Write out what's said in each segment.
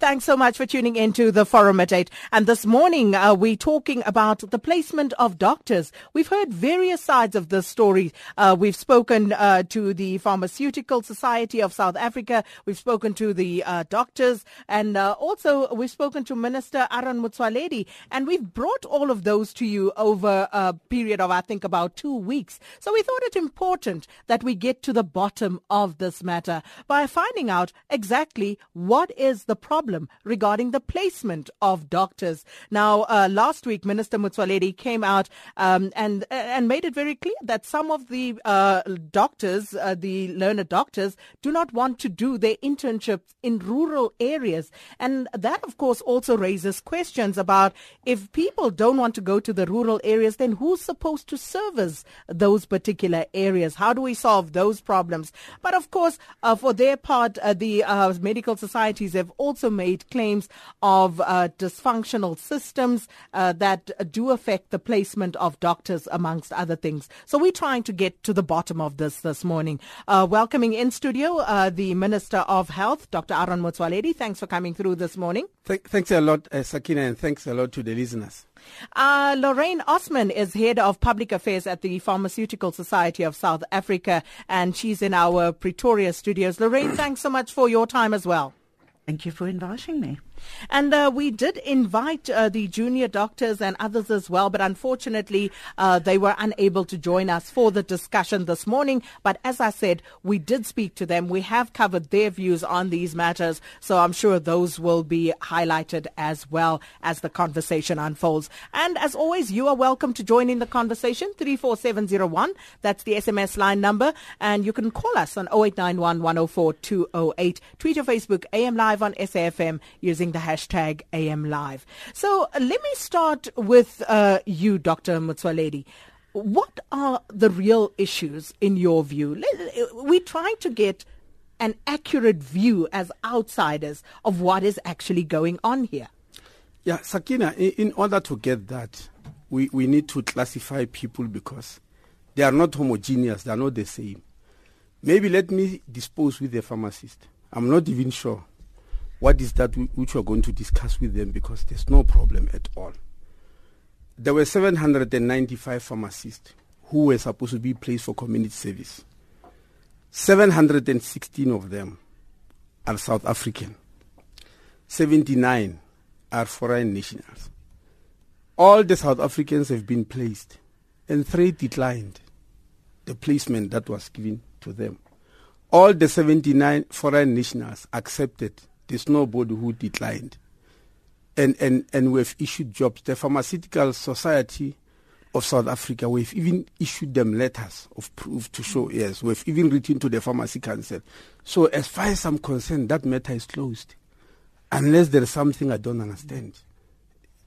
Thanks so much for tuning into the Forum at 8. And this morning, uh, we're talking about the placement of doctors. We've heard various sides of this story. Uh, we've spoken uh, to the Pharmaceutical Society of South Africa. We've spoken to the uh, doctors. And uh, also, we've spoken to Minister Aaron Motsoaledi. And we've brought all of those to you over a period of, I think, about two weeks. So we thought it important that we get to the bottom of this matter by finding out exactly what is the problem problem regarding the placement of doctors. Now, uh, last week, Minister Motsoaledi came out um, and and made it very clear that some of the uh, doctors, uh, the learned doctors, do not want to do their internships in rural areas, and that, of course, also raises questions about if people don't want to go to the rural areas, then who's supposed to service those particular areas? How do we solve those problems? But of course, uh, for their part, uh, the uh, medical societies have also made claims of uh, dysfunctional systems uh, that do affect the placement of doctors, amongst other things. So we're trying to get to the bottom of this this morning. Uh, welcoming in studio uh, the Minister of Health, Dr. Aaron Motsoaledi. Thanks for coming through this morning. Th- thanks a lot, uh, Sakina, and thanks a lot to the listeners. Uh, Lorraine Osman is head of public affairs at the Pharmaceutical Society of South Africa, and she's in our Pretoria studios. Lorraine, thanks so much for your time as well. Thank you for inviting me. And uh, we did invite uh, the junior doctors and others as well, but unfortunately, uh, they were unable to join us for the discussion this morning. But as I said, we did speak to them. We have covered their views on these matters, so I'm sure those will be highlighted as well as the conversation unfolds. And as always, you are welcome to join in the conversation, 34701. That's the SMS line number. And you can call us on 0891 104 208. Tweet or Facebook, AM Live on SAFM using using the hashtag AM Live. So let me start with uh, you, Dr. Motsoaledi. What are the real issues in your view? We're trying to get an accurate view as outsiders of what is actually going on here. Yeah, Sakina, in, in order to get that, we, we need to classify people because they are not homogeneous, they are not the same. Maybe let me dispose with the pharmacist. I'm not even sure what is that which we're going to discuss with them because there's no problem at all. There were 795 pharmacists who were supposed to be placed for community service. 716 of them are South African. 79 are foreign nationals. All the South Africans have been placed, and three declined the placement that was given to them. All the 79 foreign nationals accepted there's nobody who declined. And, and, and we've issued jobs. The Pharmaceutical Society of South Africa, we've even issued them letters of proof to show, yes, we've even written to the Pharmacy Council. So as far as I'm concerned, that matter is closed. Unless there's something I don't understand.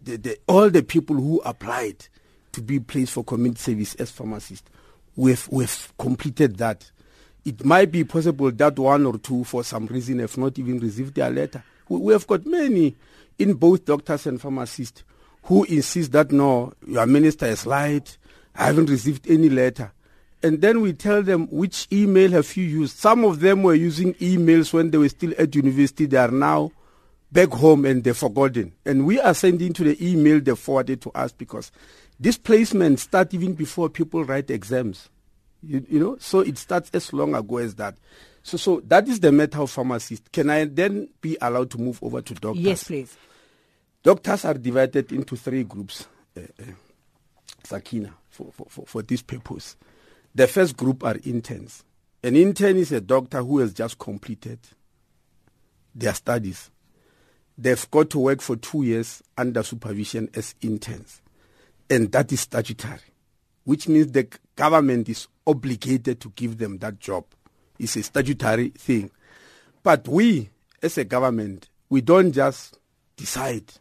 The, the, all the people who applied to be placed for community service as pharmacists, we've, we've completed that it might be possible that one or two, for some reason, have not even received their letter. We, we have got many in both doctors and pharmacists who insist that no, your minister has lied. I haven't received any letter. And then we tell them which email have you used. Some of them were using emails when they were still at university. They are now back home and they're forgotten. And we are sending to the email they forwarded to us because this placement start even before people write exams. You, you know, so it starts as long ago as that. So, so that is the matter of pharmacist. Can I then be allowed to move over to doctors? Yes, please. Doctors are divided into three groups, uh, uh, Sakina, for, for, for, for this purpose. The first group are interns. An intern is a doctor who has just completed their studies. They've got to work for two years under supervision as interns. And that is statutory, which means the government is obligated to give them that job. It's a statutory thing. But we, as a government, we don't just decide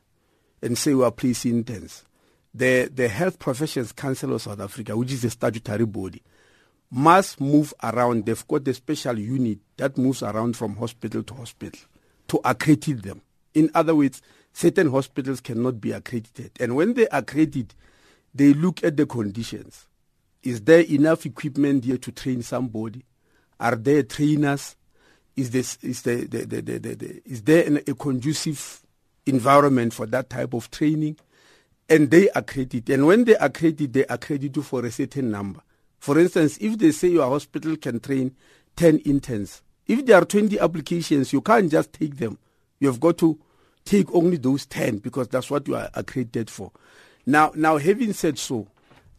and say we are placing interns. The, the Health Professions Council of South Africa, which is a statutory body, must move around. They've got a special unit that moves around from hospital to hospital to accredit them. In other words, certain hospitals cannot be accredited. And when they accredit, they look at the conditions. Is there enough equipment here to train somebody? Are there trainers? Is this is the, the, the, is there an, a conducive environment for that type of training? And they accredit. And when they accredit, they accredit you for a certain number. For instance, if they say your hospital can train 10 interns, if there are 20 applications, you can't just take them. You have got to take only those 10 because that's what you are accredited for. Now, now having said so,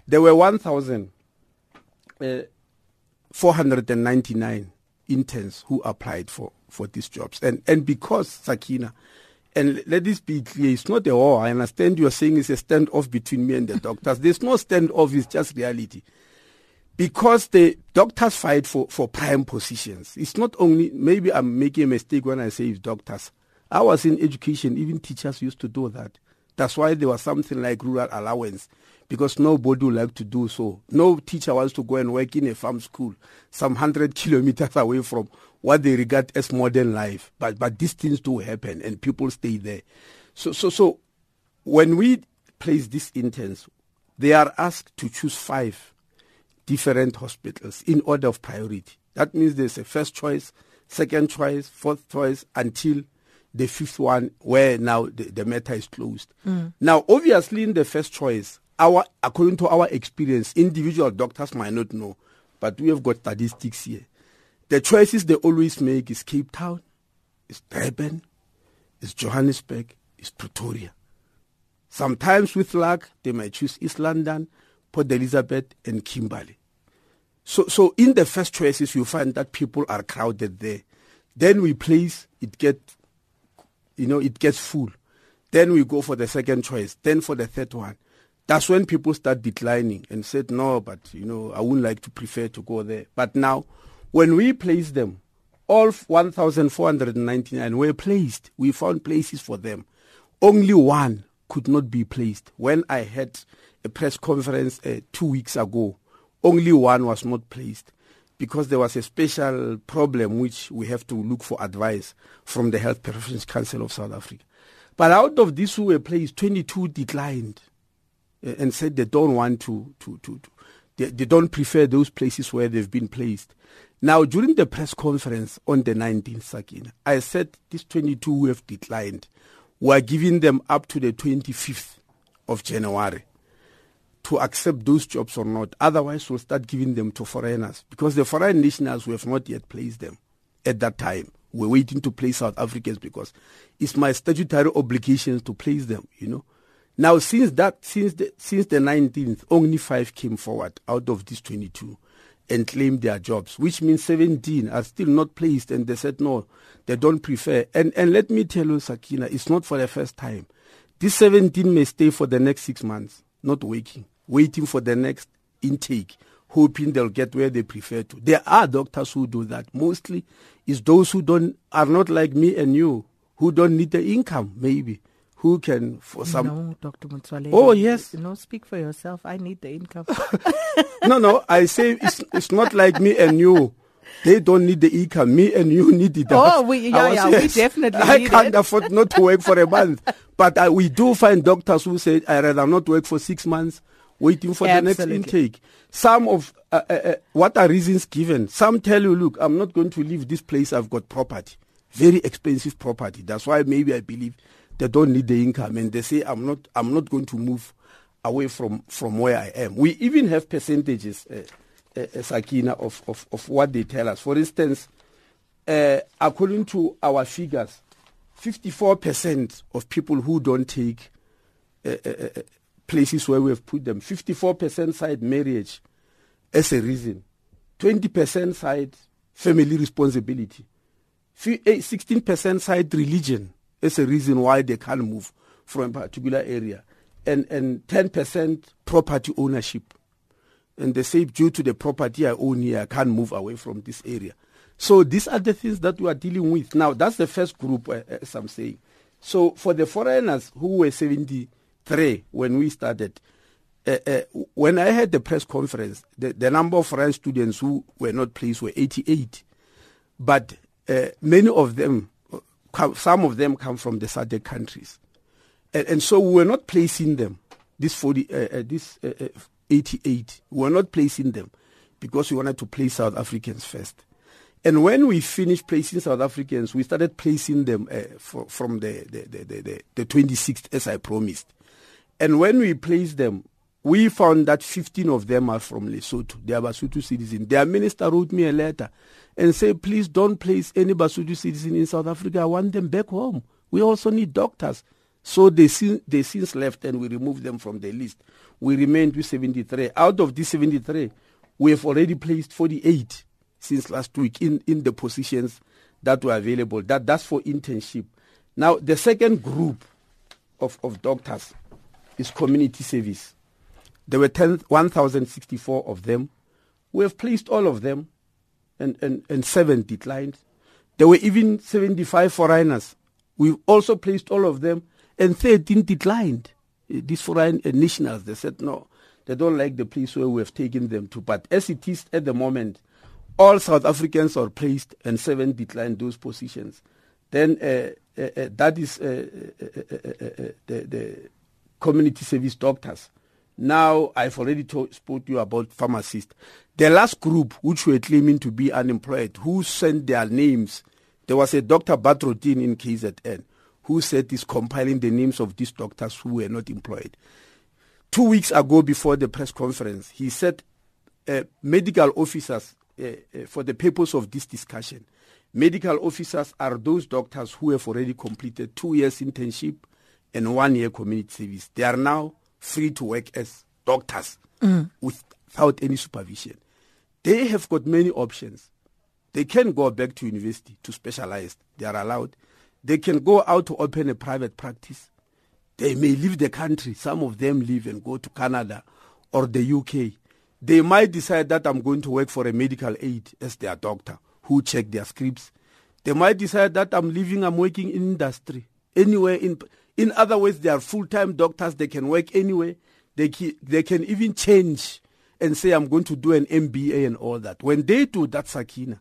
there were 1,499 uh, interns who applied for, for these jobs. And, and because, Sakina, and let this be clear, it's not a war. I understand you are saying it's a standoff between me and the doctors. There's no standoff, it's just reality. Because the doctors fight for, for prime positions. It's not only, maybe I'm making a mistake when I say it's doctors. I was in education, even teachers used to do that. That's why there was something like rural allowance because nobody would like to do so. No teacher wants to go and work in a farm school some hundred kilometers away from what they regard as modern life. But but these things do happen and people stay there. So so so when we place these interns, they are asked to choose five different hospitals in order of priority. That means there's a first choice, second choice, fourth choice until the fifth one where now the, the matter is closed. Mm. Now, obviously, in the first choice, our according to our experience, individual doctors might not know, but we have got statistics here. The choices they always make is Cape Town, is Durban, is Johannesburg, is Pretoria. Sometimes with luck, they might choose East London, Port Elizabeth, and Kimberley. So, so in the first choices, you find that people are crowded there. Then we place, it get you know, it gets full. Then we go for the second choice, then for the third one. That's when people start declining and said, no, but, you know, I wouldn't like to prefer to go there. But now, when we place them, all 1,499 were placed. We found places for them. Only one could not be placed. When I had a press conference uh, two weeks ago, only one was not placed because there was a special problem which we have to look for advice from the Health Professions Council of South Africa. But out of these who were placed, 22 declined uh, and said they don't want to, to, to, to they, they, don't prefer those places where they've been placed. Now, during the press conference on the 19th, Sakina, I said these 22 who have declined, we're giving them up to the 25th of January to accept those jobs or not. Otherwise, we'll start giving them to foreigners because the foreign nationals, we have not yet placed them at that time. We're waiting to place South Africans because it's my statutory obligations to place them, you know. Now, since that, since the, since the 19th, only five came forward out of these 22 and claimed their jobs, which means 17 are still not placed. And they said, no, they don't prefer. And, and let me tell you, Sakina, it's not for the first time. These 17 may stay for the next six months, not working waiting for the next intake, hoping they'll get where they prefer to. There are doctors who do that. Mostly is those who don't are not like me and you, who don't need the income, maybe. Who can for some No, Dr. Motsoaledi. Oh yes. No, speak for yourself. I need the income. no, no, I say it's it's not like me and you. They don't need the income. Me and you need it. Oh, we, yeah, was, yeah, yes, we definitely I can't it. afford not to work for a month. But uh, we do find doctors who say, I rather not work for six months waiting for Absolutely. the next intake. Some of uh, uh, uh, what are reasons given? Some tell you, look, I'm not going to leave this place. I've got property, very expensive property. That's why maybe I believe they don't need the income, and they say I'm not. I'm not going to move away from from where I am. We even have percentages, uh, uh, Sakina, of, of of what they tell us. For instance, uh, according to our figures, 54% of people who don't take places where we have put them. 54% side marriage as a reason. 20% side family responsibility. 16% side religion as a reason why they can't move from a particular area. And, and 10% property ownership. And they say due to the property I own here, I can't move away from this area. So these are the things that we are dealing with. Now, that's the first group, uh, as I'm saying. So for the foreigners who were 70, three when we started. Uh, uh, when I had the press conference, the, the number of foreign students who were not placed were 88. But uh, many of them, some of them come from the SADC countries. And, and, so we were not placing them this 40, uh, uh, this uh, uh, 88, we were not placing them because we wanted to place South Africans first. And when we finished placing South Africans, we started placing them for, from the, the, the, the, the 26th, as I promised. And when we placed them, we found that 15 of them are from Lesotho. They are Basotho citizens. Their minister wrote me a letter and said, please don't place any Basotho citizen in South Africa. I want them back home. We also need doctors. So they, they since left and we removed them from the list. We remained with 73. Out of these 73, we have already placed 48 since last week in, in the positions that were available. That, that's for internship. Now, the second group of, of doctors is community service. There were 1,064 of them. We have placed all of them, and, and, and seven declined. There were even 75 foreigners. We've also placed all of them, and 13 declined. Uh, these foreign uh, nationals, they said no, they don't like the place where we have taken them to. But as it is at the moment, all South Africans are placed and seven declined those positions. Then uh, uh, uh that is uh, the, the, community service doctors. Now I've already told, spoke to you about pharmacists. The last group which were claiming to be unemployed, who sent their names, there was a Dr. Badrodin in KZN who said he's compiling the names of these doctors who were not employed. Two weeks ago, before the press conference, he said uh, medical officers uh, uh, for the purpose of this discussion, medical officers are those doctors who have already completed two years internship and one year community service. They are now free to work as doctors mm. without any supervision. They have got many options. They can go back to university to specialize. They are allowed. They can go out to open a private practice. They may leave the country. Some of them leave and go to Canada or the UK. They might decide that I'm going to work for a medical aid as their doctor who check their scripts. They might decide that I'm leaving, I'm working in industry. Anywhere in in other words, they are full-time doctors. They can work anywhere. They can, they can even change and say, I'm going to do an MBA and all that. When they do that, Sakina,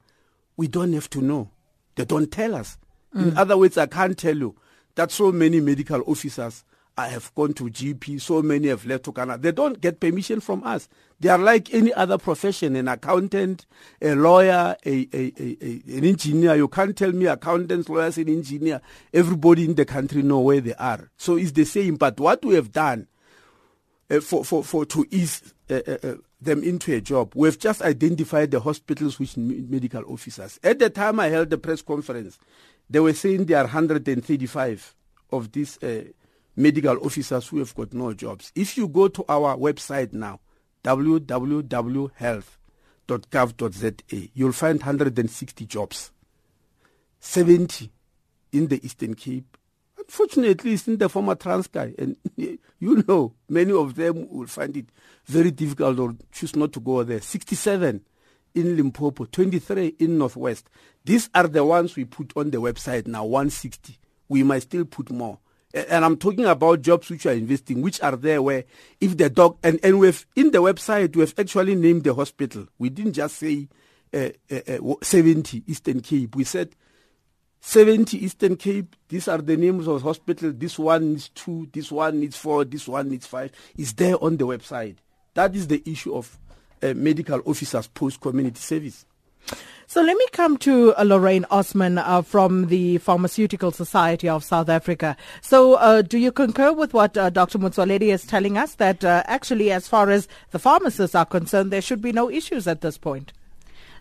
we don't have to know. They don't tell us. Mm. In other words, I can't tell you that so many medical officers I have gone to GP, so many have left to Canada. They don't get permission from us. They are like any other profession, an accountant, a lawyer, a, a, a, an engineer. You can't tell me accountants, lawyers, and engineer. Everybody in the country know where they are. So it's the same. But what we have done uh, for, for, for to ease uh, uh, them into a job, we've just identified the hospitals which need medical officers. At the time I held the press conference, they were saying there are 135 of these medical officers who have got no jobs. If you go to our website now, www.health.gov.za, you'll find 160 jobs. 70 in the Eastern Cape. Unfortunately, it's in the former Transkei. And you know, many of them will find it very difficult or choose not to go there. 67 in Limpopo, 23 in Northwest. These are the ones we put on the website now, 160. We might still put more and I'm talking about jobs which are investing, which are there where if the dog and and we've in the website we've actually named the hospital. We didn't just say uh, uh, uh, 70 Eastern Cape. We said 70 Eastern Cape. These are the names of hospitals. This one needs two. This one needs four. This one needs five. Is there on the website. That is the issue of uh, medical officers post community service. So let me come to uh, Lorraine Osman uh, from the Pharmaceutical Society of South Africa. So uh, do you concur with what uh, Dr. Motsoaledi is telling us that uh, actually as far as the pharmacists are concerned, there should be no issues at this point?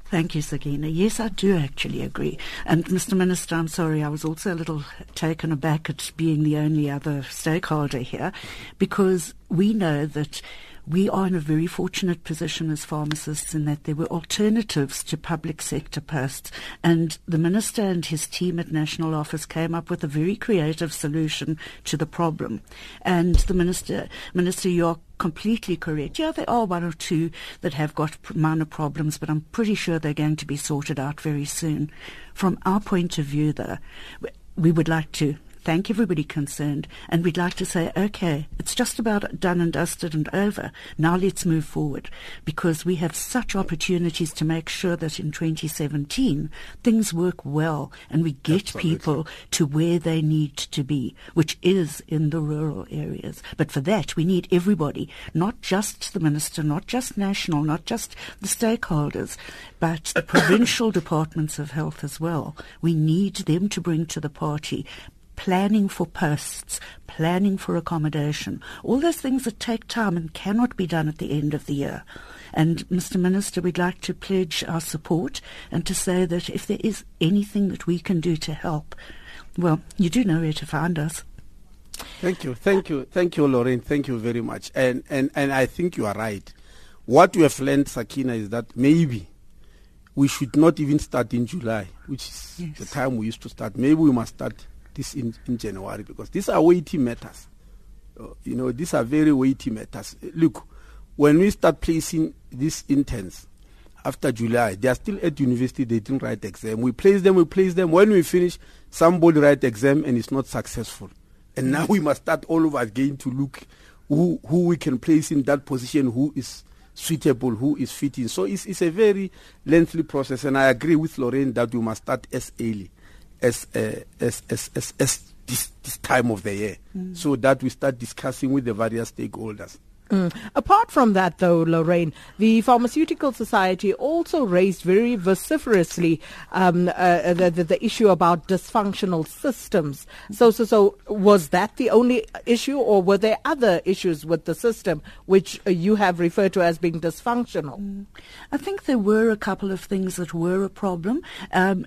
Thank you, Sakina. Yes, I do actually agree. And Mr. Minister, I'm sorry, I was also a little taken aback at being the only other stakeholder here because we know that we are in a very fortunate position as pharmacists in that there were alternatives to public sector posts. And the minister and his team at National Office came up with a very creative solution to the problem. And the minister, Minister, you're completely correct. Yeah, there are one or two that have got minor problems, but I'm pretty sure they're going to be sorted out very soon. From our point of view, though, we would like to thank everybody concerned, and we'd like to say, okay, it's just about done and dusted and over. Now let's move forward because we have such opportunities to make sure that in 2017 things work well and we get Absolutely. people to where they need to be, which is in the rural areas. But for that, we need everybody, not just the minister, not just national, not just the stakeholders, but the provincial departments of health as well. We need them to bring to the party planning for posts, planning for accommodation, all those things that take time and cannot be done at the end of the year. And Mr. Minister, we'd like to pledge our support and to say that if there is anything that we can do to help, well, you do know where to find us. Thank you, thank you, thank you, Lorraine. Thank you very much. And and and I think you are right. What we have learned, Sakina, is that maybe we should not even start in July, which is Yes. the time we used to start. Maybe we must start this in, in January because these are weighty matters. Uh, you know, these are very weighty matters. Look, when we start placing these interns after July, they are still at university, they didn't write exam. We place them, we place them. When we finish, somebody write exam and it's not successful. And now we must start all over again to look who, who we can place in that position, who is suitable, who is fitting. So it's, it's a very lengthy process. And I agree with Lorraine that we must start as early as, uh, as, as, as, as this, this time of the year so that we start discussing with the various stakeholders. Mm. Apart from that, though, Lorraine, the Pharmaceutical Society also raised very vociferously um, uh, the, the, the issue about dysfunctional systems. So, so, so, was that the only issue, or were there other issues with the system which uh, you have referred to as being dysfunctional? I think there were a couple of things that were a problem. Um,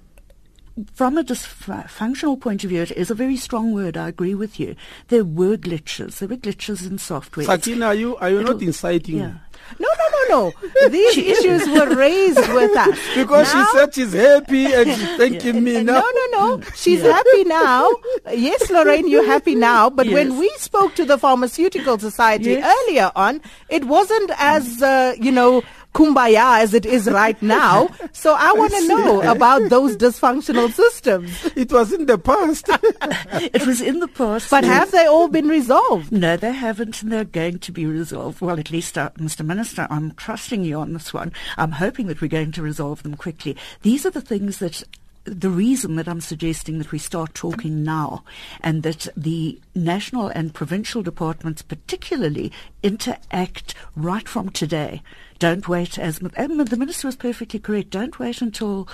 from a dysfunctional point of view, it is a very strong word. I agree with you. There were glitches. There were glitches in software. Sakina, are you, are you not inciting Yeah. No, no, no, no. These issues were raised with us. Because Now- she said she's happy and she's thanking me now. No, no, no. She's happy now. Yes, Lorraine, you're happy now. But when we spoke to the Pharmaceutical Society Yes. earlier on, it wasn't as, uh, you know, kumbaya as it is right now. So I want to know about those dysfunctional systems. It was in the past. it was in the past. But yes. have they all been resolved? No, they haven't, and they're going to be resolved. Well, at least, uh, Mr. Minister, I'm trusting you on this one. I'm hoping that we're going to resolve them quickly. These are the things that. The reason that I'm suggesting that we start talking now and that the national and provincial departments particularly interact right from today. Don't wait, as and the minister was perfectly correct, don't wait until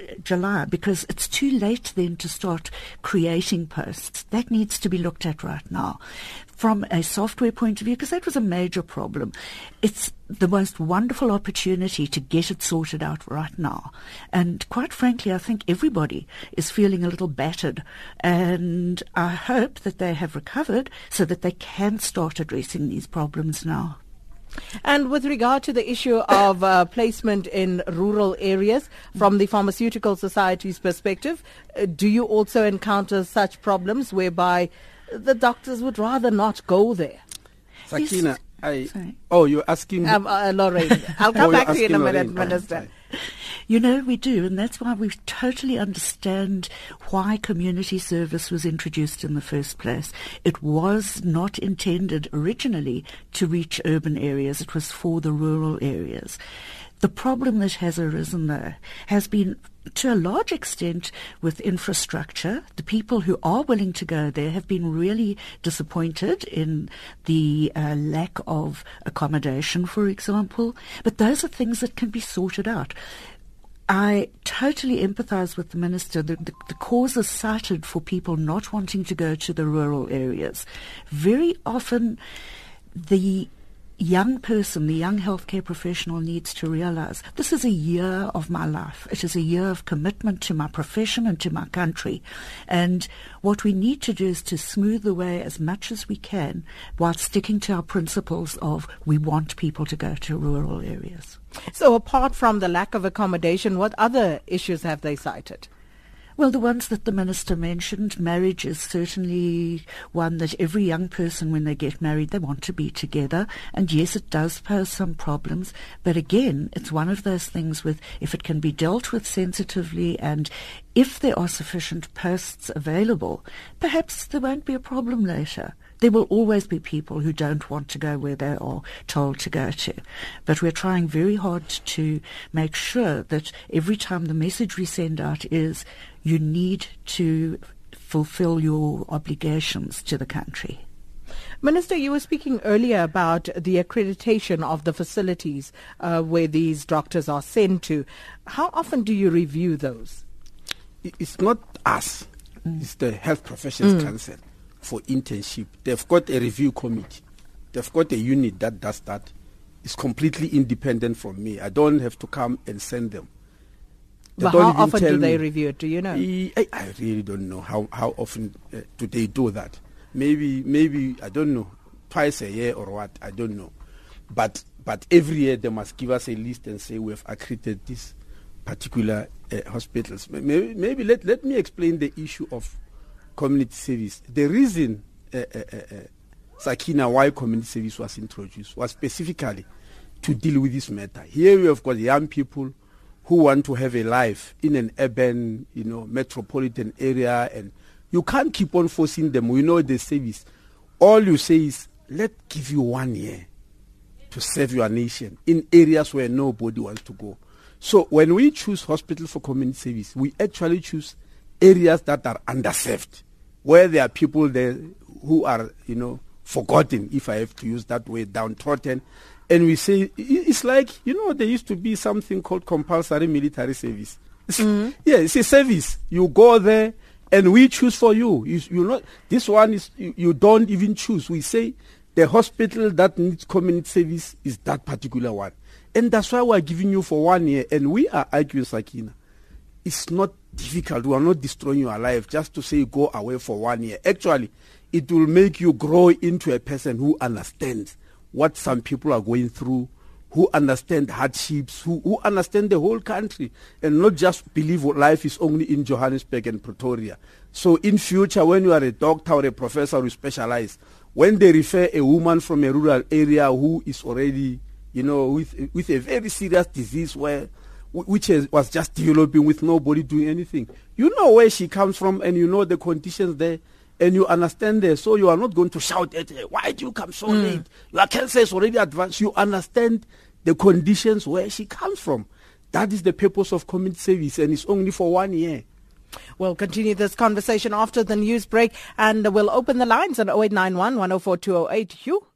uh, July because it's too late then to start creating posts. That needs to be looked at right now. From a software point of view, because that was a major problem, it's the most wonderful opportunity to get it sorted out right now. And quite frankly, I think everybody is feeling a little battered. And I hope that they have recovered so that they can start addressing these problems now. And with regard to the issue of uh, placement in rural areas, from the Pharmaceutical Society's perspective, uh, do you also encounter such problems whereby the doctors would rather not go there? Sakina, I. Sorry. Oh, you're asking. Um, uh, Lorraine, I'll Oh, come you're back to you in a minute, Lorraine. Minister. fine. You know, we do, and that's why we totally understand why community service was introduced in the first place. It was not intended originally to reach urban areas, it was for the rural areas. The problem that has arisen, there has been to a large extent with infrastructure. The people who are willing to go there have been really disappointed in the uh, lack of accommodation, for example. But those are things that can be sorted out. I totally empathize with the minister. The, the, the causes cited for people not wanting to go to the rural areas. Very often, the young person, the young healthcare professional needs to realize this is a year of my life. It is a year of commitment to my profession and to my country. And what we need to do is to smooth the way as much as we can while sticking to our principles of we want people to go to rural areas. So, apart from the lack of accommodation, what other issues have they cited? Well, the ones that the minister mentioned, marriage is certainly one that every young person, when they get married, they want to be together. And yes, it does pose some problems. But again, it's one of those things with, if it can be dealt with sensitively and if there are sufficient posts available, perhaps there won't be a problem later. There will always be people who don't want to go where they are told to go to. But we're trying very hard to make sure that every time the message we send out is you need to fulfill your obligations to the country. Minister, you were speaking earlier about the accreditation of the facilities uh, where these doctors are sent to. How often do you review those? It's not us. Mm. It's the Health Professions mm. Council for internship. They've got a review committee. They've got a unit that does that. It's completely independent from me. I don't have to come and send them. They but how often do they review it? Do you know? I, I really don't know how, how often uh, do they do that. Maybe, maybe, I don't know, twice a year or what, I don't know. But, but every year they must give us a list and say we have accredited these particular uh, hospitals. Maybe, maybe let, let me explain the issue of community service. The reason uh, uh, uh, uh, Sakina, why community service was introduced, was specifically to deal with this matter. Here we have got young people who want to have a life in an urban, you know, metropolitan area, and you can't keep on forcing them. We know the service. All you say is, let's give you one year to serve your nation in areas where nobody wants to go. So when we choose hospital for community service, we actually choose areas that are underserved where there are people there who are, you know, forgotten, if I have to use that word, downtrodden. And we say, it's like, you know, there used to be something called compulsory military service. Mm-hmm. Yeah, it's a service. You go there and we choose for you. You, you not, this one is, you, you don't even choose. We say the hospital that needs community service is that particular one. And that's why we're giving you for one year. And we are arguing, Sakina. It's not difficult. We are not destroying your life just to say go away for one year. Actually, it will make you grow into a person who understands what some people are going through, who understand hardships, who, who understand the whole country, and not just believe life is only in Johannesburg and Pretoria. So in future, when you are a doctor or a professor who specialize, when they refer a woman from a rural area who is already, you know, with, with a very serious disease where which was just developing with nobody doing anything. You know where she comes from and you know the conditions there and you understand there. So you are not going to shout at her, why do you come so mm. late? Your cancer is already advanced. You understand the conditions where she comes from. That is the purpose of community service and it's only for one year. We'll continue this conversation after the news break and we'll open the lines on 0891 104 208. Hugh?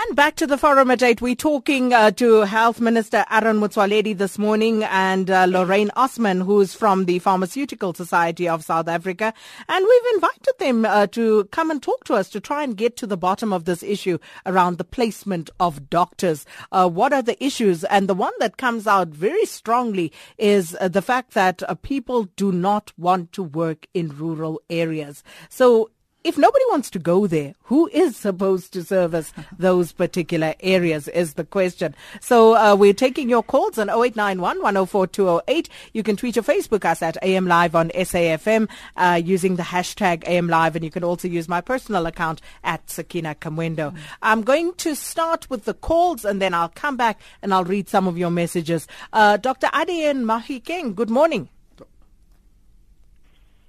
And back to the forum at 8. We're talking uh, to Health Minister Aaron Motsoaledi this morning and uh, Lorraine Osman, who's from the Pharmaceutical Society of South Africa. And we've invited them uh, to come and talk to us to try and get to the bottom of this issue around the placement of doctors. Uh, what are the issues? And the one that comes out very strongly is uh, the fact that uh, people do not want to work in rural areas. So if nobody wants to go there, who is supposed to service those particular areas is the question. So uh, we're taking your calls on 0891 104 208. You can tweet or Facebook us at AM Live on SAFM uh, using the hashtag AM Live, and you can also use my personal account at Sakina Kamwendo. Mm. I'm going to start with the calls, and then I'll come back and I'll read some of your messages. Uh, Dr. Adien Mahikeng, good morning.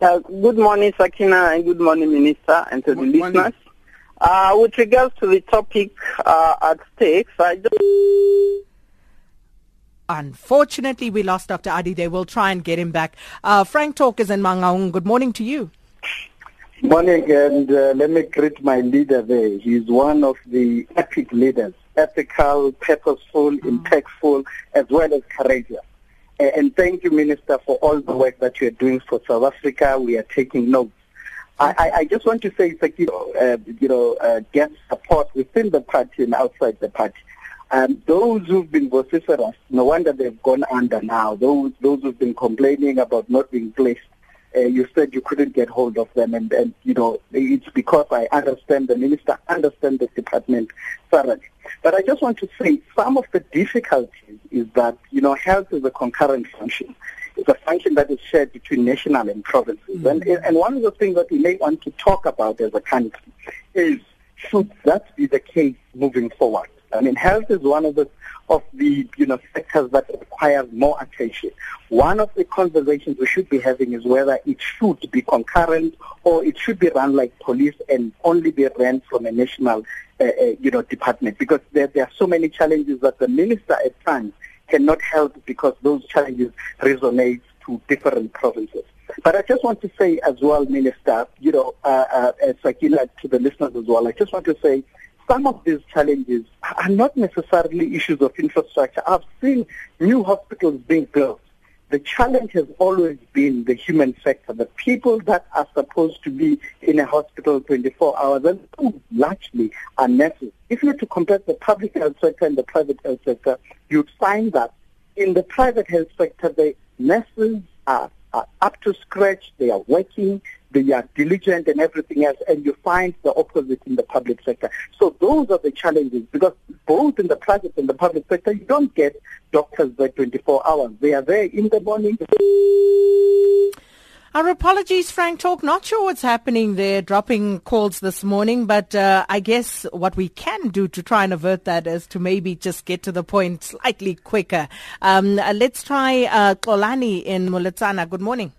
Uh, good morning, Sakina, and good morning, Minister, and to good the morning. listeners. Uh, with regards to the topic uh, at stake, I just... Unfortunately, we lost Dr. Adi. They will try and get him back. Uh, Frank Talk is in Mangaung. Good morning to you. Morning, and uh, let me greet my leader there. He's one of the epic leaders, ethical, purposeful, mm. impactful, as well as courageous. And thank you, Minister, for all the work that you're doing for South Africa. We are taking notes. I, I just want to say, you know, uh, you know, uh, get support within the party and outside the party. Um, those who've been vociferous, no wonder they've gone under now. Those those who've been complaining about not being placed uh, you said you couldn't get hold of them, and, and you know it's because I understand the minister understand the department thoroughly. But I just want to say some of the difficulties is that you know health is a concurrent function. it's a function that is shared between national and provinces. Mm-hmm. And, and one of the things that we may want to talk about as a country is should that be the case moving forward? I mean, health is one of the of the you know sectors that requires more attention. One of the conversations we should be having is whether it should be concurrent or it should be run like police and only be run from a national uh, uh, you know department because there, there are so many challenges that the minister at times cannot help because those challenges resonate to different provinces. But I just want to say as well, Minister, you know, uh, uh, as to the listeners as well, I just want to say some of these challenges are not necessarily issues of infrastructure. I've seen new hospitals being built. The challenge has always been the human factor, the people that are supposed to be in a hospital 24 hours, and who largely are nurses. If you were to compare the public health sector and the private health sector, you'd find that in the private health sector, the nurses are, are up to scratch, they are working, they are diligent and everything else, and you find the opposite in the public sector. So those are the challenges because both in the private and the public sector, you don't get doctors there 24 hours. They are there in the morning. Our apologies, Frank Talk. Not sure what's happening there, dropping calls this morning, but uh, I guess what we can do to try and avert that is to maybe just get to the point slightly quicker. Um, uh, let's try uh, Kolani in Moletsane. Good morning.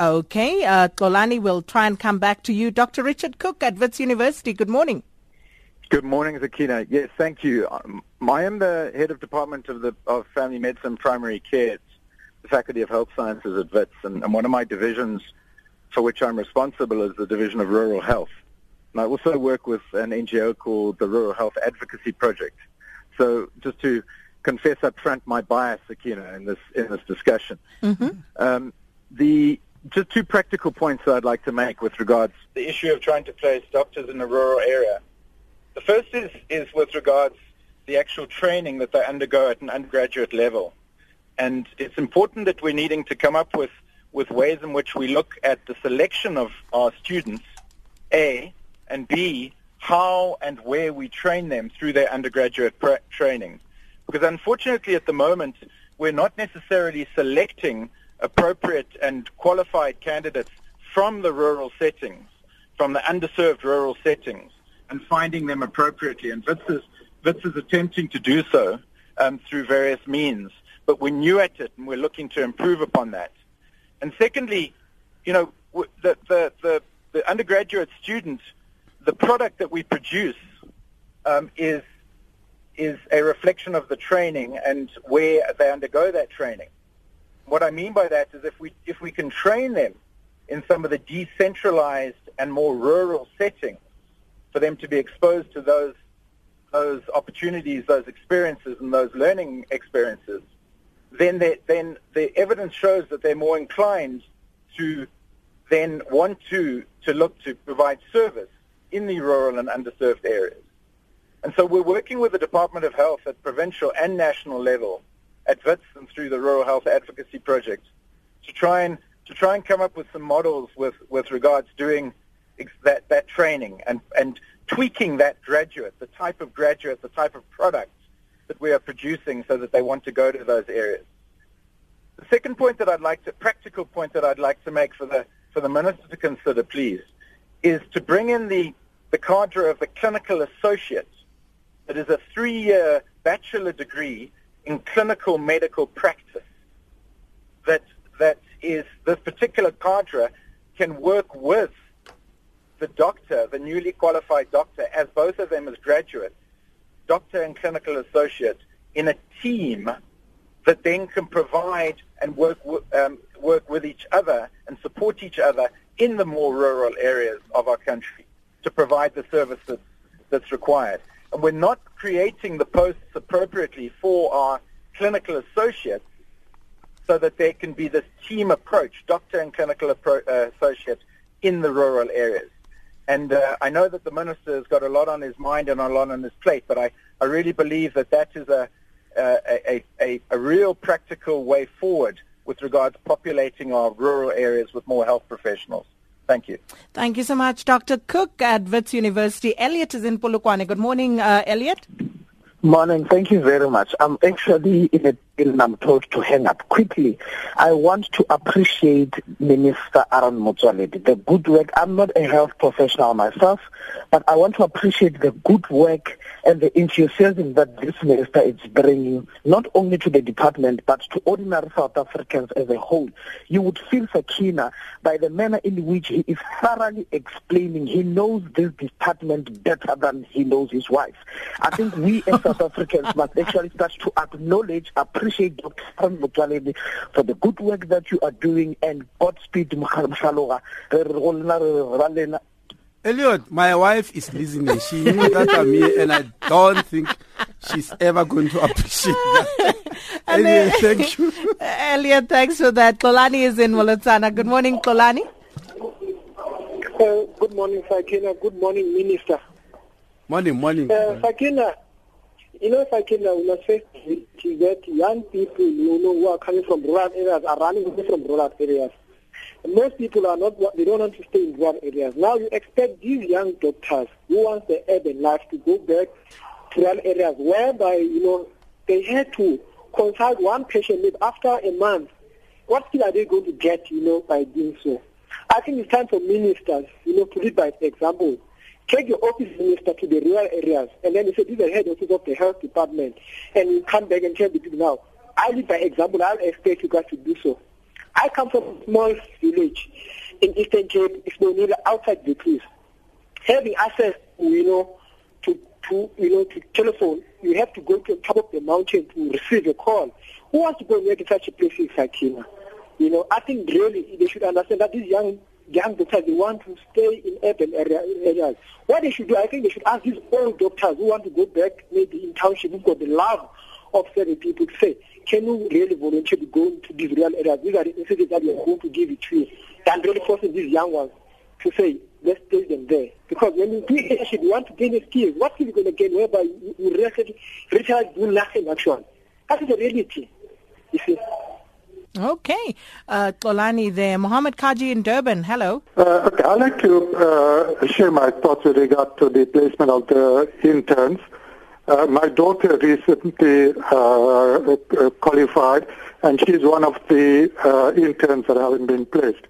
Okay, uh, Kolani, we'll try and come back to you. Dr. Richard Cook at Wits University, good morning. Good morning, Sakina. Yes, thank you. Um, I am the head of Department of, the, of Family Medicine Primary Care, at the Faculty of Health Sciences at Wits, and, and one of my divisions for which I'm responsible is the Division of Rural Health. And I also work with an NGO called the Rural Health Advocacy Project. So just to confess up front my bias, Sakina, in this in this discussion. Mm-hmm. Um, the just two practical points that I'd like to make with regards the issue of trying to place doctors in a rural area. The first is, is with regards the actual training that they undergo at an undergraduate level. And it's important that we're needing to come up with, with ways in which we look at the selection of our students, A, and B, how and where we train them through their undergraduate training. Because unfortunately at the moment, we're not necessarily selecting appropriate and qualified candidates from the rural settings, from the underserved rural settings, and finding them appropriately. And WITS is, WITS is attempting to do so um, through various means. But we're new at it, and we're looking to improve upon that. And secondly, you know, the, the, the, the undergraduate student, the product that we produce um, is is a reflection of the training and where they undergo that training. What I mean by that is if we, if we can train them in some of the decentralized and more rural settings for them to be exposed to those, those opportunities, those experiences, and those learning experiences, then, then the evidence shows that they're more inclined to then want to, to look to provide service in the rural and underserved areas. And so we're working with the Department of Health at provincial and national level at WITS and through the Rural Health Advocacy Project to try and to try and come up with some models with, with regards doing that, that training and, and tweaking that graduate, the type of graduate, the type of product that we are producing so that they want to go to those areas. The second point that I'd like to, practical point that I'd like to make for the, for the Minister to consider, please, is to bring in the, the cadre of the clinical associate that is a three-year bachelor degree in clinical medical practice that that is this particular cadre can work with the doctor, the newly qualified doctor, as both of them as graduates, doctor and clinical associate, in a team that then can provide and work um, work with each other and support each other in the more rural areas of our country to provide the service that's, required we're not creating the posts appropriately for our clinical associates so that there can be this team approach, doctor and clinical appro- uh, associate in the rural areas. And uh, I know that the minister has got a lot on his mind and a lot on his plate, but I, I really believe that that is a, a, a, a real practical way forward with regards to populating our rural areas with more health professionals. Thank you. Thank you so much, Dr. Cook at Wits University. Elliot is in Polokwane. Good morning, uh, Elliot. Morning. Thank you very much. I'm actually in a bill I'm told to hang up quickly. I want to appreciate Minister Aaron Motsoaledi, the good work. I'm not a health professional myself, but I want to appreciate the good work and the enthusiasm that this minister is bringing, not only to the department, but to ordinary South Africans as a whole. You would feel Sakina by the manner in which he is thoroughly explaining. He knows this department better than he knows his wife. I think we as South Africans must actually start to acknowledge, appreciate Dr. Motsoaledi for the good work that you are doing and Godspeed Mkhaloga. Elliot, my wife is listening. She knew that I'm here, and I don't think she's ever going to appreciate that. anyway, thank you. Elliot, thanks for that. Kolani is in Moletsane. Good morning, Kolani. Uh, good morning, Sakina. Good morning, Minister. Morning, morning. Uh, Sakina, you know, Sakina, we must say that young people, you know, who are coming from rural areas are running away from rural areas. Most people are not, they don't want to stay in rural areas. Now you expect these young doctors who want the urban life to go back to rural areas whereby, you know, they had to consult one patient maybe after a month. What skill are they going to get, you know, by doing so? I think it's time for ministers, you know, to lead by example. Take your office minister to the rural areas and then you say, this is the head office of the health department. And you come back and tell the people now, I lead by example, I'll expect you guys to do so. I come from a small village in Eastern Cape, no outside the place. Having access, you know, to, to you know to telephone, you have to go to the top of the mountain to receive a call. Who wants to go work in such a place as Sakina? You know, I think really they should understand that these young young doctors they want to stay in urban area, areas. What they should do, I think they should ask these old doctors who want to go back maybe in township who've got the love of serving people to say, can you really volunteer to go into these rural areas? These are the incentives that we are going to give it to you. Than really forcing these young ones to say, let's take them there. Because when you do leadership, you want to gain a skill. What skill are you going to gain whereby you, you really do nothing actually? That is the reality, you see. Okay. Uh, Kolani there. Mohammed Kaji in Durban. Hello. Uh, okay. I'd like to uh, share my thoughts with regard to the placement of the interns. Uh, my daughter recently uh, uh, qualified, and she's one of the uh, interns that haven't been placed.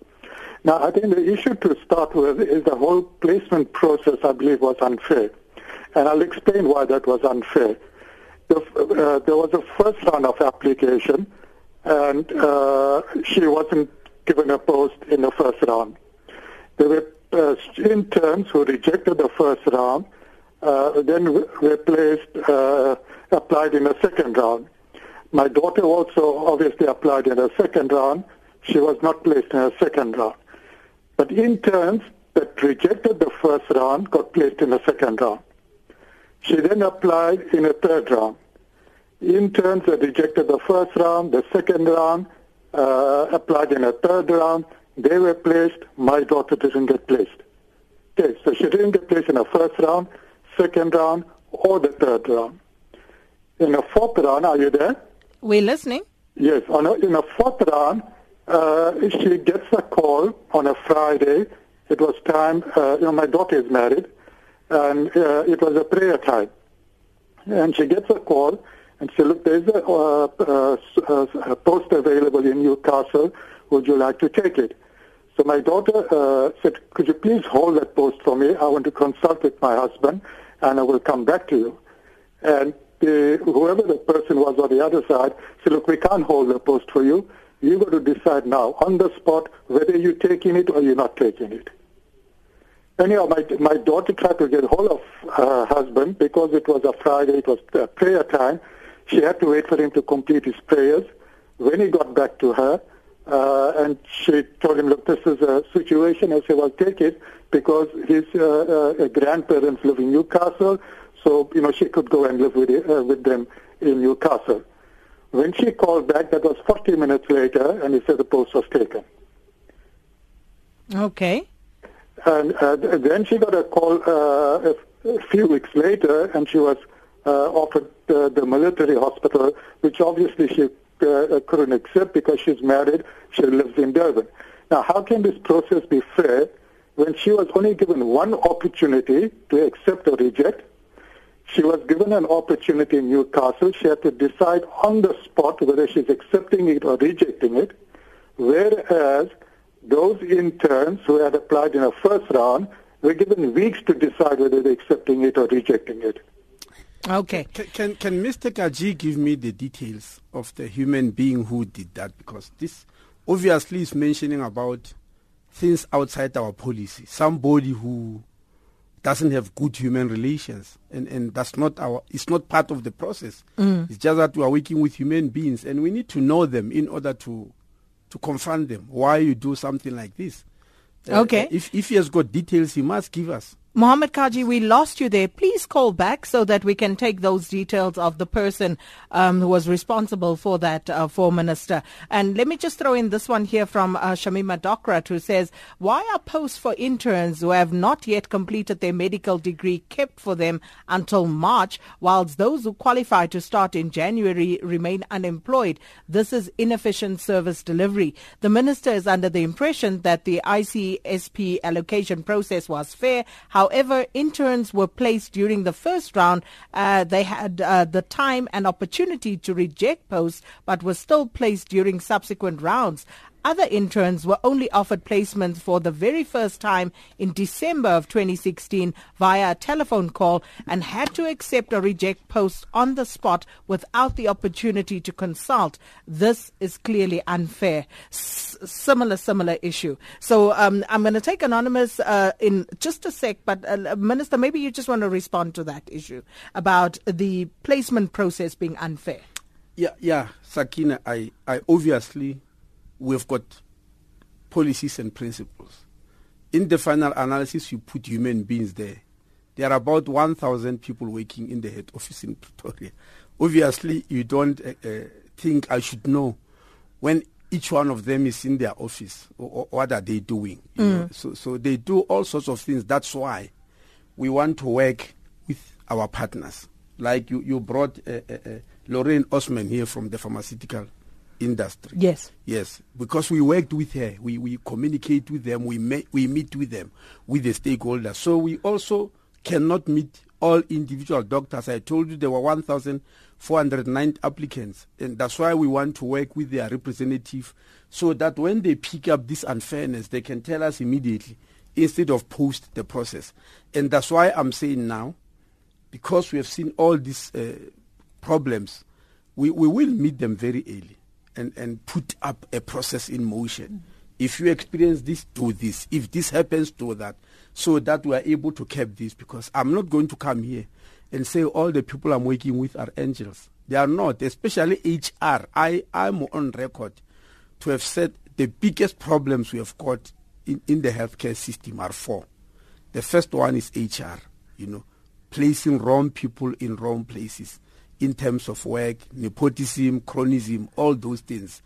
Now, I think the issue to start with is the whole placement process, I believe, was unfair. And I'll explain why that was unfair. The, there was a first round of application, and uh, she wasn't given a post in the first round. There were interns who rejected the first round, uh, then replaced, uh, applied in the second round. My daughter also obviously applied in the second round. She was not placed in the second round. But interns that rejected the first round got placed in the second round. She then applied in a third round. Interns that rejected the first round, the second round, uh, applied in a third round. They were placed. My daughter didn't get placed. Okay, so she didn't get placed in the first round second round, or the third round. In the fourth round, are you there? We're listening. Yes, on a, in the fourth round, uh, she gets a call on a Friday. It was time, uh, you know, my daughter is married, and uh, it was a prayer time. And she gets a call, and she look, there's a, uh, uh, a post available in Newcastle. Would you like to take it? So my daughter uh, said, could you please hold that post for me? I want to consult with my husband and I will come back to you. And the, whoever the person was on the other side said, look, we can't hold the post for you. You've got to decide now on the spot whether you're taking it or you're not taking it. Anyhow, my, my daughter tried to get hold of her husband because it was a Friday, it was prayer time. She had to wait for him to complete his prayers. When he got back to her, uh, and she told him, look, this is a situation. I said, well, take it because his uh, uh, grandparents live in Newcastle, so, you know, she could go and live with, uh, with them in Newcastle. When she called back, that was 40 minutes later, and he said the post was taken. Okay. And uh, then she got a call uh, a few weeks later, and she was uh, offered uh, the military hospital, which obviously she uh, couldn't accept because she's married, she lives in Durban. Now, how can this process be fair when she was only given one opportunity to accept or reject? She was given an opportunity in Newcastle. She had to decide on the spot whether she's accepting it or rejecting it, whereas those interns who had applied in a first round were given weeks to decide whether they're accepting it or rejecting it. Okay. Can, can, can Mr. Kaji give me the details of the human being who did that? Because this obviously is mentioning about things outside our policy. Somebody who doesn't have good human relations and, and that's not our it's not part of the process. Mm. It's just that we are working with human beings and we need to know them in order to to confront them why you do something like this. Uh, Okay. if if he has got details he must give us. Mohammed Kaji, we lost you there. Please call back so that we can take those details of the person um, who was responsible for that uh, for minister. And let me just throw in this one here from uh, Shamima Dokrat who says, why are posts for interns who have not yet completed their medical degree kept for them until March, whilst those who qualify to start in January remain unemployed? This is inefficient service delivery. The minister is under the impression that the ICSP allocation process was fair. However, interns were placed during the first round. Uh, they had uh, the time and opportunity to reject posts, but were still placed during subsequent rounds. Other interns were only offered placements for the very first time in December of 2016 via a telephone call and had to accept or reject posts on the spot without the opportunity to consult. This is clearly unfair. S- similar, similar issue. So um, I'm going to take anonymous uh, in just a sec, but uh, Minister, maybe you just want to respond to that issue about the placement process being unfair. Yeah, yeah, Sakina, I, I obviously we've got policies and principles. In the final analysis, you put human beings there. There are about 1,000 people working in the head office in Pretoria. Obviously, you don't uh, uh, think I should know when each one of them is in their office or, or what are they doing. You know? So, so they do all sorts of things. That's why we want to work with our partners. Like you, you brought uh, uh, uh, Lorraine Osman here from the pharmaceutical industry. Yes. Yes, because we worked with her, we, we communicate with them, we, ma- we meet with them, with the stakeholders. So we also cannot meet all individual doctors. I told you there were 1,409 applicants, and that's why we want to work with their representative so that when they pick up this unfairness, they can tell us immediately instead of post the process. And that's why I'm saying now, because we have seen all these uh, problems, we, we will meet them very early and, and put up a process in motion. If you experience this, do this. If this happens, do that. So that we are able to keep this because I'm not going to come here and say all the people I'm working with are angels. They are not, especially HR. I, I'm on record to have said the biggest problems we have got in, in the healthcare system are four. The first one is HR, you know, placing wrong people in wrong places in terms of work, nepotism, chronism, all those things.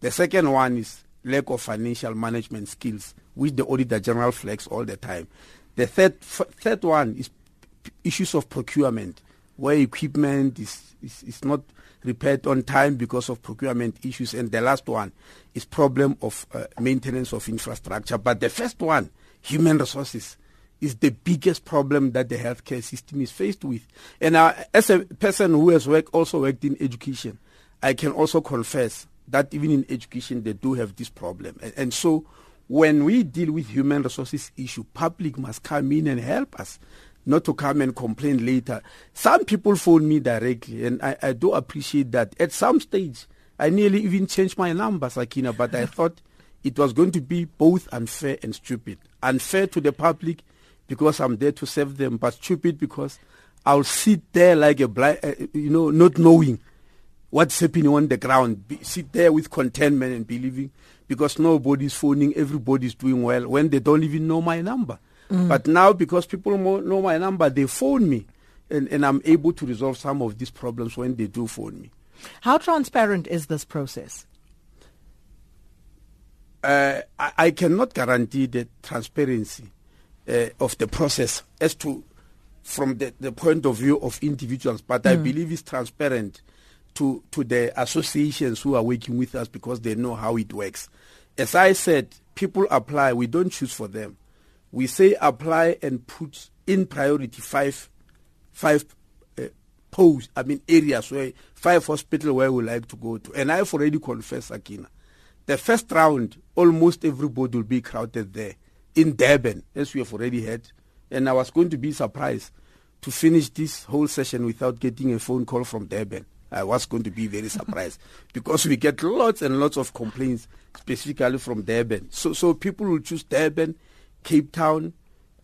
The second one is lack of financial management skills, which the Auditor General flags all the time. The third, f- third one is p- issues of procurement, where equipment is, is, is not repaired on time because of procurement issues. And the last one is problem of uh, maintenance of infrastructure. But the first one, human resources, is the biggest problem that the healthcare system is faced with. And uh, as a person who has worked, also worked in education, I can also confess that even in education they do have this problem. And, and so when we deal with human resources issue, public must come in and help us, not to come and complain later. Some people phone me directly, and I, I do appreciate that. At some stage, I nearly even changed my number, Sakina, but I thought it was going to be both unfair and stupid. Unfair to the public because I'm there to serve them, but stupid because I'll sit there like a blind, uh, you know, not knowing what's happening on the ground. Be, sit there with contentment and believing because nobody's phoning, everybody's doing well when they don't even know my number. But now because people mo- know my number, they phone me. And, and I'm able to resolve some of these problems when they do phone me. How transparent is this process? uh, I, I cannot guarantee the transparency uh, of the process as to from the, the point of view of individuals, but I believe it's transparent to, to the associations who are working with us because they know how it works. As I said, people apply, we don't choose for them. We say apply and put in priority five, five posts, I mean areas where five hospital where we like to go to. And I've already confessed, Sakina, the first round, almost everybody will be crowded there in Durban, as we have already heard. And I was going to be surprised to finish this whole session without getting a phone call from Durban. I was going to be very surprised because we get lots and lots of complaints specifically from Durban. So, so people will choose Durban, Cape Town,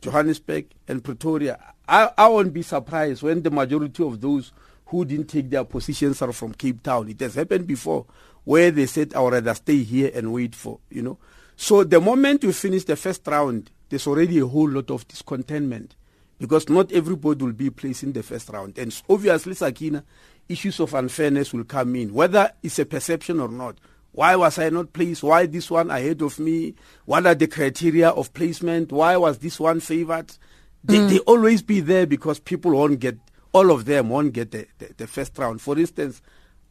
Johannesburg, and Pretoria. I, I won't be surprised when the majority of those who didn't take their positions are from Cape Town. It has happened before where they said, I would rather stay here and wait for, you know. So the moment we finish the first round, there's already a whole lot of discontentment because not everybody will be placed in the first round. And obviously, Sakina, issues of unfairness will come in, whether it's a perception or not. Why was I not placed? Why this one ahead of me? What are the criteria of placement? Why was this one favored? They, mm. they always be there because people won't get, all of them won't get the, the, the first round. For instance,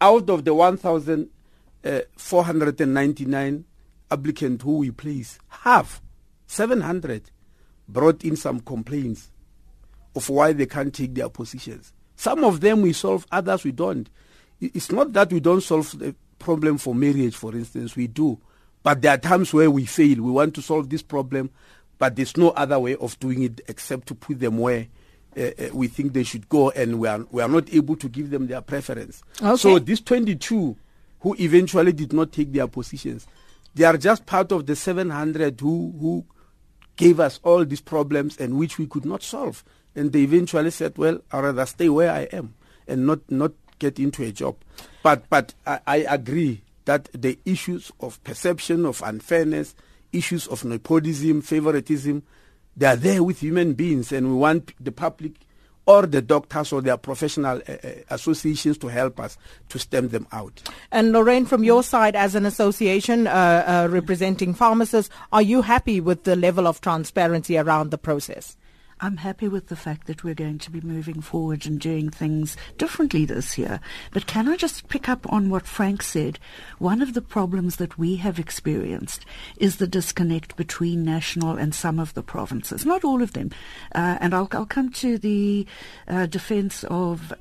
out of the 1,499 applicants who we place, half, 700, brought in some complaints of why they can't take their positions. Some of them we solve, others we don't. It's not that we don't solve the problem for marriage, for instance, we do. But there are times where we fail. We want to solve this problem, but there's no other way of doing it except to put them where uh, uh, we think they should go, and we are, we are not able to give them their preference. Okay. So these 22 who eventually did not take their positions, they are just part of the 700 who, who gave us all these problems and which we could not solve. And they eventually said, well, I'd rather stay where I am and not, not get into a job. But, but I, I agree that the issues of perception of unfairness, issues of nepotism, favoritism, they are there with human beings and we want the public or the doctors or their professional uh, associations to help us to stem them out. And Lorraine, from your side as an association uh, uh, representing pharmacists, are you happy with the level of transparency around the process? I'm happy with the fact that we're going to be moving forward and doing things differently this year. But can I just pick up on what Frank said? One of the problems that we have experienced is the disconnect between national and some of the provinces, not all of them. Uh, and I'll, I'll, come to the uh, defense of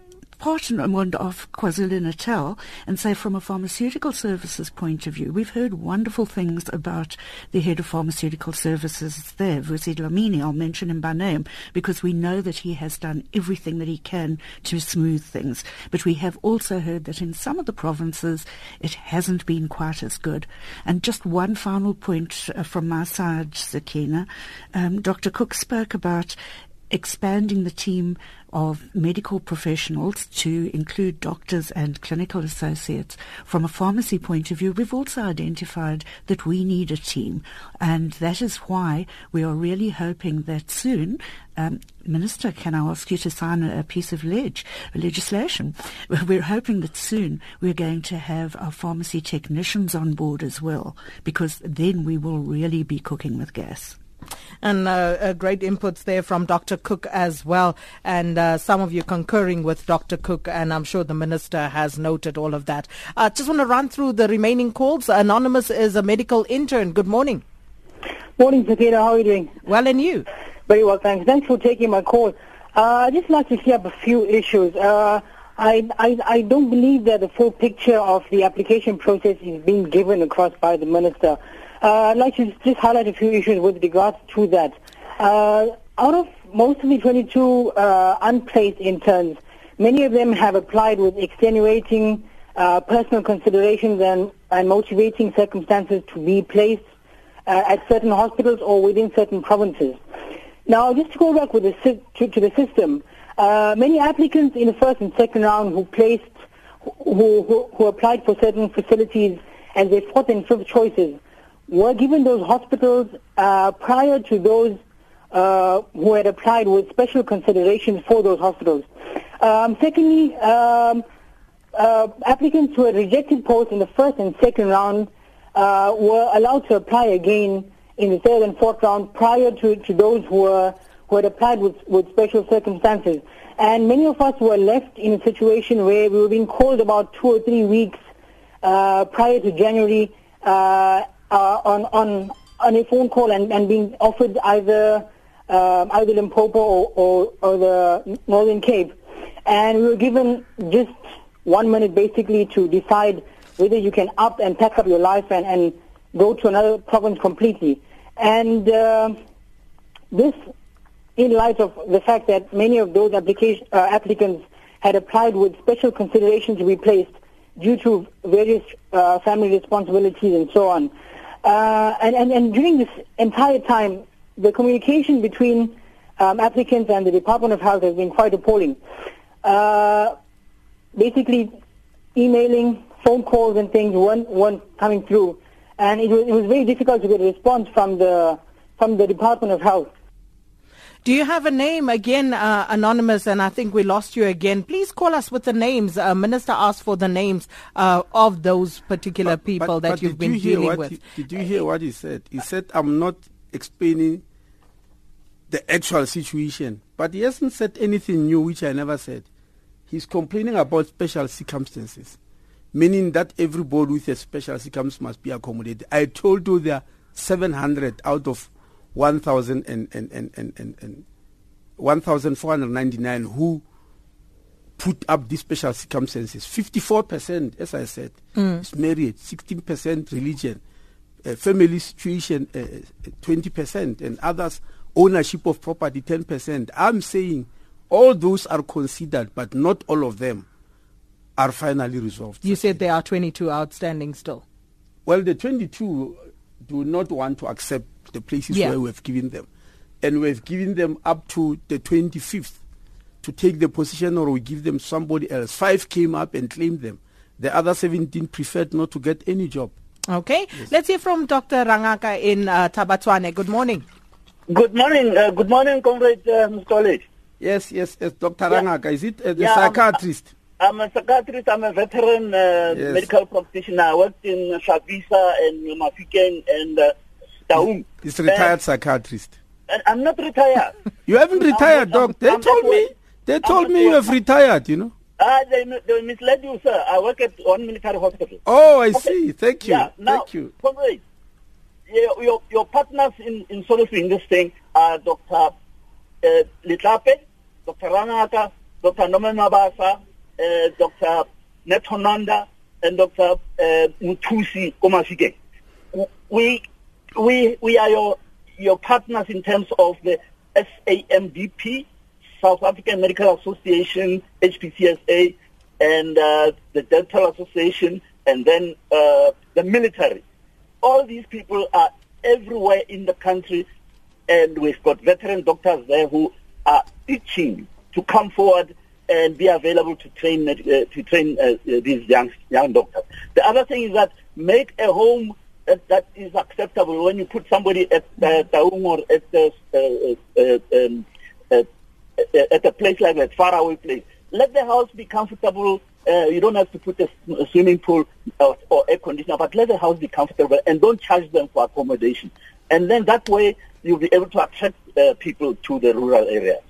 Department of KwaZulu-Natal and say from a pharmaceutical services point of view, we've heard wonderful things about the head of pharmaceutical services there, Vusi Dlamini. I'll mention him by name because we know that he has done everything that he can to smooth things. But we have also heard that in some of the provinces it hasn't been quite as good. And just one final point uh, from my side, Sakina. Um, Dr. Cook spoke about expanding the team of medical professionals to include doctors and clinical associates. From a pharmacy point of view, we've also identified that we need a team, and that is why we are really hoping that soon, um, Minister, can I ask you to sign a, piece of leg- legislation? We're hoping that soon we're going to have our pharmacy technicians on board as well, because then we will really be cooking with gas. And uh, uh, great inputs there from Dr. Cook as well. And uh, some of you concurring with Dr. Cook, and I'm sure the Minister has noted all of that. I uh, just want to run through the remaining calls. Anonymous is a medical intern. Good morning. Morning, Sakina. How are you doing? Well, and you? Very well, thanks. Thanks for taking my call. Uh, I'd just like to clear up a few issues. Uh, I, I, I don't believe that the full picture of the application process is being given across by the Minister. Uh, I'd like to just highlight a few issues with regards to that. Uh, out of most of the 22 uh, unplaced interns, many of them have applied with extenuating uh, personal considerations and, and motivating circumstances to be placed uh, at certain hospitals or within certain provinces. Now, just to go back with the, to, to the system, uh, many applicants in the first and second round who placed, who, who, who applied for certain facilities as their fourth and fifth choices were given those hospitals uh, prior to those uh, who had applied with special considerations for those hospitals. Um, secondly, um, uh, applicants who had rejected posts in the first and second round uh, were allowed to apply again in the third and fourth round prior to, to those who, were, who had applied with, with special circumstances. And many of us were left in a situation where we were being called about two or three weeks uh, prior to January uh, uh, on on on a phone call and, and being offered either uh, either Limpopo or, or, or the Northern Cape. and we were given just one minute basically to decide whether you can up and pack up your life and, and go to another province completely. And uh, this, in light of the fact that many of those application, uh, applicants had applied with special considerations to be placed due to various uh, family responsibilities and so on. Uh, and, and, and during this entire time, the communication between um, applicants and the Department of Health has been quite appalling. Uh, basically, emailing, phone calls and things weren't, weren't coming through. And it was, it was very difficult to get a response from the, from the Department of Health. Do you have a name again, uh, anonymous? And I think we lost you again. Please call us with the names. Uh, Minister asked for the names uh, of those particular But- people but- that but you've been you dealing with. he- did you hear what he said? He said, "I'm not explaining the actual situation," but he hasn't said anything new, which I never said. He's complaining about special circumstances, meaning that everybody with a special circumstance must be accommodated. I told you there are 700 out of 1,000 and, and, and, and, and, and 1,499 who put up these special circumstances. 54%, as I said, is married, 16% religion, uh, family situation, uh, uh, 20%, and others, ownership of property, 10%. I'm saying all those are considered, but not all of them are finally resolved. You said there are 22 outstanding still. Well, the 22 do not want to accept the places Yeah. where we've given them. And we've given them up to the 25th to take the position or we give them somebody else. Five came up and claimed them. The other 17 preferred not to get any job. Okay. Let's hear from Dr. Rangaka in uh, Tabatwane. Good morning. Good morning, uh, good morning, Comrade uh, Mr. College. Yes, yes, yes, Dr. Yeah. Rangaka. Is it uh, the Yeah, I'm- psychiatrist? I'm a psychiatrist, I'm a veteran uh, Yes. medical practitioner. I worked in Shabisa and Mafikeng and uh, Taung. He's retired psychiatrist. Uh, I'm not retired. You haven't retired, I'm- doc. They I'm told me. They told me you have retired, you know. Ah, they, they misled you, sir. I work at one military hospital. Oh, I see. Thank you. Yeah, now, Thank you. Comrade, your, your, partners in, in solving this thing are Dr. Uh, Litlape, Dr. Rangaka, Dr. Nomen Mabasa, uh, Dr. Netonanda, and Dr. Uh, Mutusi Komafike. We, we, we are your, your partners in terms of the SAMDP, South African Medical Association, HPCSA, and uh, the Dental Association, and then uh, the military. All these people are everywhere in the country, and we've got veteran doctors there who are itching to come forward and be available to train uh, to train uh, these young young doctors. The other thing is that make a home that, that is acceptable when you put somebody at uh, Taung or at uh, uh, um, uh, at a place like that, far away place. Let the house be comfortable. Uh, you don't have to put a swimming pool or, or air conditioner, but let the house be comfortable and don't charge them for accommodation. And then that way you'll be able to attract uh, people to the rural areas.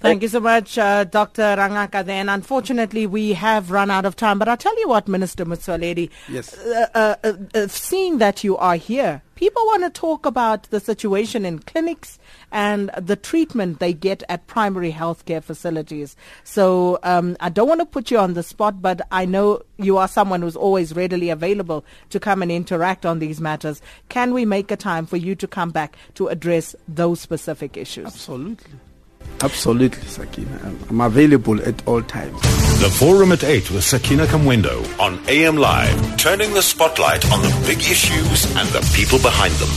Thank you so much, uh, Dr. Rangaka. Then, unfortunately, we have run out of time. But I'll tell you what, Minister Motsoaledi, Yes. uh, uh, uh, uh, seeing that you are here, people want to talk about the situation in clinics and the treatment they get at primary healthcare facilities. So um, I don't want to put you on the spot, but I know you are someone who's always readily available to come and interact on these matters. Can we make a time for you to come back to address those specific issues? Absolutely. Absolutely, Sakina. I'm, available at all times. The Forum at 8 with Sakina Kamwendo on AM Live, turning the spotlight on the big issues and the people behind them.